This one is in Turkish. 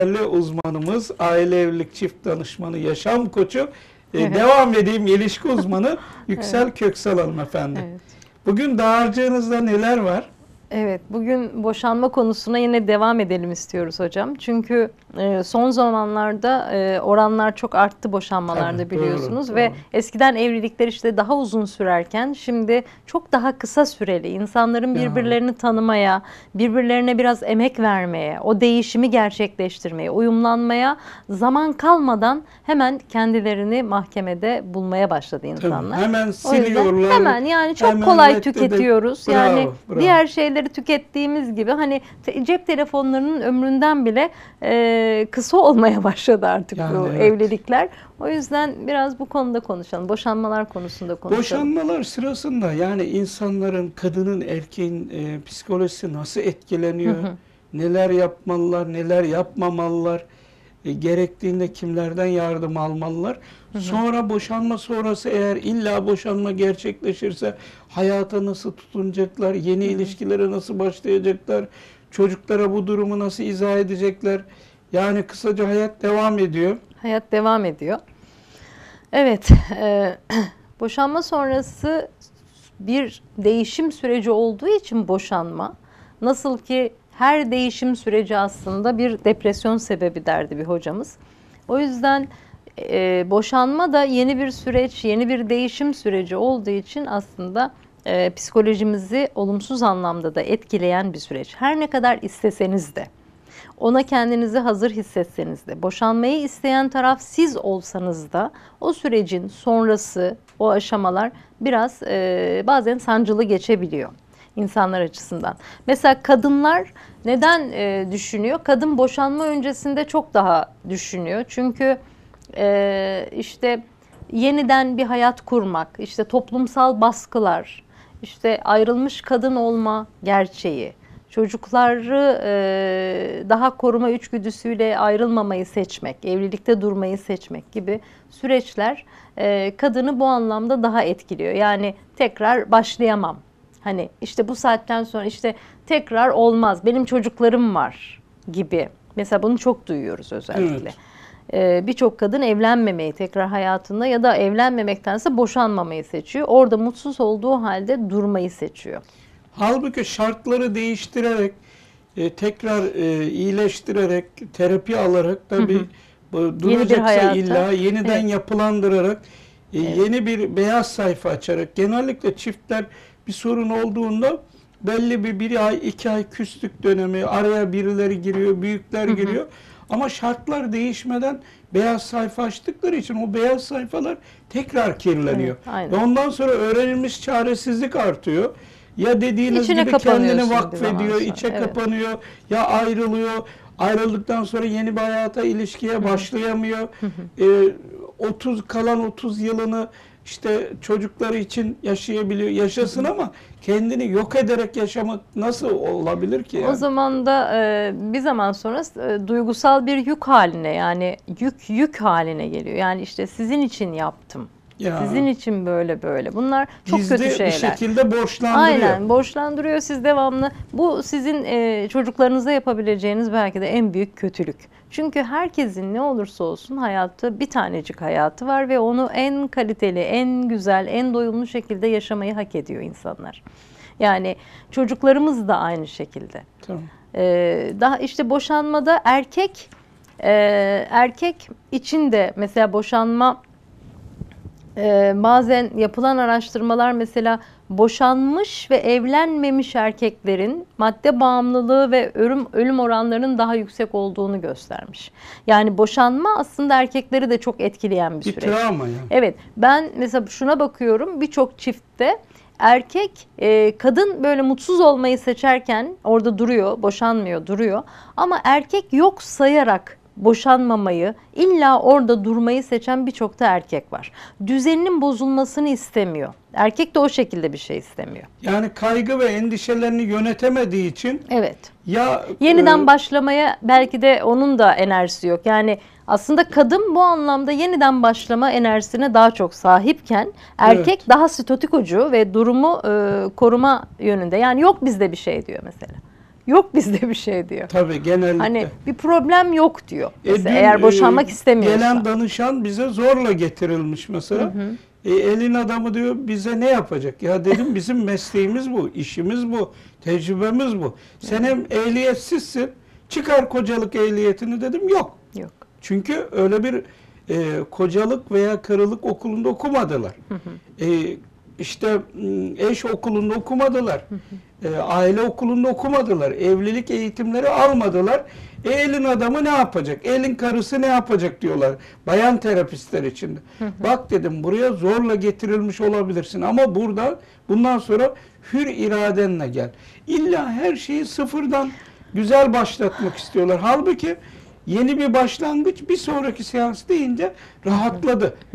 değerli uzmanımız, aile evlilik çift danışmanı, yaşam koçu, e, devam edeyim ilişki uzmanı Yüksel Köksal hanımefendi. Evet. Bugün dağarcığınızda neler var? Evet, bugün boşanma konusuna yine devam edelim istiyoruz hocam. Çünkü e, son zamanlarda e, oranlar çok arttı boşanmalarda Tabii, biliyorsunuz doğru, ve doğru. eskiden evlilikler işte daha uzun sürerken şimdi çok daha kısa süreli insanların Ya. birbirlerini tanımaya, birbirlerine biraz emek vermeye, o değişimi gerçekleştirmeye, uyumlanmaya zaman kalmadan hemen kendilerini mahkemede bulmaya başladı Tabii, insanlar. hemen O yüzden siliyorlar. hemen yani çok hemen kolay tüketiyoruz. Bravo, yani bravo. diğer şeyleri tükettiğimiz gibi hani te- cep telefonlarının ömründen bile e, kısa olmaya başladı artık Yani bu evet. evlilikler. O yüzden biraz bu konuda konuşalım. Boşanmalar konusunda konuşalım. Boşanmalar sırasında yani insanların, kadının, erkeğin e, psikolojisi nasıl etkileniyor? Neler yapmalılar, neler yapmamalılar? E, gerektiğinde kimlerden yardım almalılar? Sonra boşanma sonrası eğer illa boşanma gerçekleşirse hayata nasıl tutunacaklar? Yeni ilişkilere nasıl başlayacaklar? Çocuklara bu durumu nasıl izah edecekler? Yani kısaca hayat devam ediyor. Hayat devam ediyor. Evet, e, boşanma sonrası bir değişim süreci olduğu için boşanma, nasıl ki her değişim süreci aslında bir depresyon sebebi derdi bir hocamız. O yüzden e, boşanma da yeni bir süreç, yeni bir değişim süreci olduğu için aslında e, psikolojimizi olumsuz anlamda da etkileyen bir süreç. Her ne kadar isteseniz de ona kendinizi hazır hissetseniz de, boşanmayı isteyen taraf siz olsanız da o sürecin sonrası, o aşamalar biraz e, bazen sancılı geçebiliyor insanlar açısından. Mesela kadınlar neden e, düşünüyor? Kadın boşanma öncesinde çok daha düşünüyor. Çünkü e, işte yeniden bir hayat kurmak, işte toplumsal baskılar, işte ayrılmış kadın olma gerçeği, çocukları e, daha koruma içgüdüsüyle ayrılmamayı seçmek, evlilikte durmayı seçmek gibi süreçler e, kadını bu anlamda daha etkiliyor. Yani tekrar başlayamam. Hani işte bu saatten sonra işte tekrar olmaz. Benim çocuklarım var gibi. Mesela bunu çok duyuyoruz özellikle. Evet. Ee, Birçok kadın evlenmemeyi tekrar hayatında ya da evlenmemektense boşanmamayı seçiyor. Orada mutsuz olduğu halde durmayı seçiyor. Halbuki şartları değiştirerek, e, tekrar e, iyileştirerek, terapi alarak tabii bu duracaksa hayata, illa yeniden evet. yapılandırarak, e, yeni bir beyaz sayfa açarak, genellikle çiftler bir sorun olduğunda belli bir bir ay, iki ay küslük dönemi, araya birileri giriyor, büyükler giriyor. Ama şartlar değişmeden beyaz sayfa açtıkları için o beyaz sayfalar tekrar kirleniyor. Evet, aynen. Ve ondan sonra öğrenilmiş çaresizlik artıyor. Ya dediğiniz İçine gibi kendini vakfediyor, içe evet. kapanıyor, ya ayrılıyor. Ayrıldıktan sonra yeni bir hayata, ilişkiye başlayamıyor. Ee, 30 kalan 30 yılını işte çocukları için yaşayabiliyor. Yaşasın ama kendini yok ederek yaşamak nasıl olabilir ki? O Yani? zaman da e, bir zaman sonra e, duygusal bir yük haline yani yük yük haline geliyor. Yani işte sizin için yaptım. Ya, Sizin için böyle böyle. Bunlar çok gizli kötü şeyler. bir şekilde borçlandırıyor. Aynen borçlandırıyor siz devamlı. Bu sizin e, çocuklarınıza yapabileceğiniz belki de en büyük kötülük. Çünkü herkesin ne olursa olsun hayatta bir tanecik hayatı var ve onu en kaliteli, en güzel, en doyumlu şekilde yaşamayı hak ediyor insanlar. Yani çocuklarımız da aynı şekilde. Tamam. Ee, daha işte boşanmada erkek e, erkek için de mesela boşanma e, bazen yapılan araştırmalar mesela boşanmış ve evlenmemiş erkeklerin madde bağımlılığı ve ölüm ölüm oranlarının daha yüksek olduğunu göstermiş. Yani boşanma aslında erkekleri de çok etkileyen bir Bir süreç. travma ya. Evet ben mesela şuna bakıyorum birçok çiftte erkek e, kadın böyle mutsuz olmayı seçerken orada duruyor boşanmıyor duruyor ama erkek yok sayarak boşanmamayı illa orada durmayı seçen birçok da erkek var. Düzeninin bozulmasını istemiyor. Erkek de o şekilde bir şey istemiyor. Yani kaygı ve endişelerini yönetemediği için Evet. ya Yeniden e, başlamaya belki de onun da enerjisi yok. Yani aslında kadın bu anlamda yeniden başlama enerjisine daha çok sahipken erkek Evet. daha statikocu ve durumu e, koruma yönünde. Yani yok bizde bir şey diyor mesela. Yok bizde bir şey diyor. Tabii genellikle. Hani bir problem yok diyor. E, Mesela dün, eğer boşanmak e, istemiyorsa. Gelen danışan bize zorla getirilmiş mesela. E, elin adamı diyor bize ne yapacak? Ya dedim bizim mesleğimiz bu, işimiz bu, tecrübemiz bu. Sen hem ehliyetsizsin, çıkar kocalık ehliyetini dedim yok. Yok. Çünkü öyle bir e, kocalık veya karılık okulunda okumadılar. E, işte m, eş okulunda okumadılar. E, aile okulunda okumadılar. Evlilik eğitimleri almadılar. E, elin adamı ne yapacak? Elin karısı ne yapacak diyorlar. Bayan terapistler için. Bak dedim buraya zorla getirilmiş olabilirsin ama burada bundan sonra hür iradenle gel. İlla her şeyi sıfırdan güzel başlatmak istiyorlar. Halbuki yeni bir başlangıç bir sonraki seans deyince rahatladı.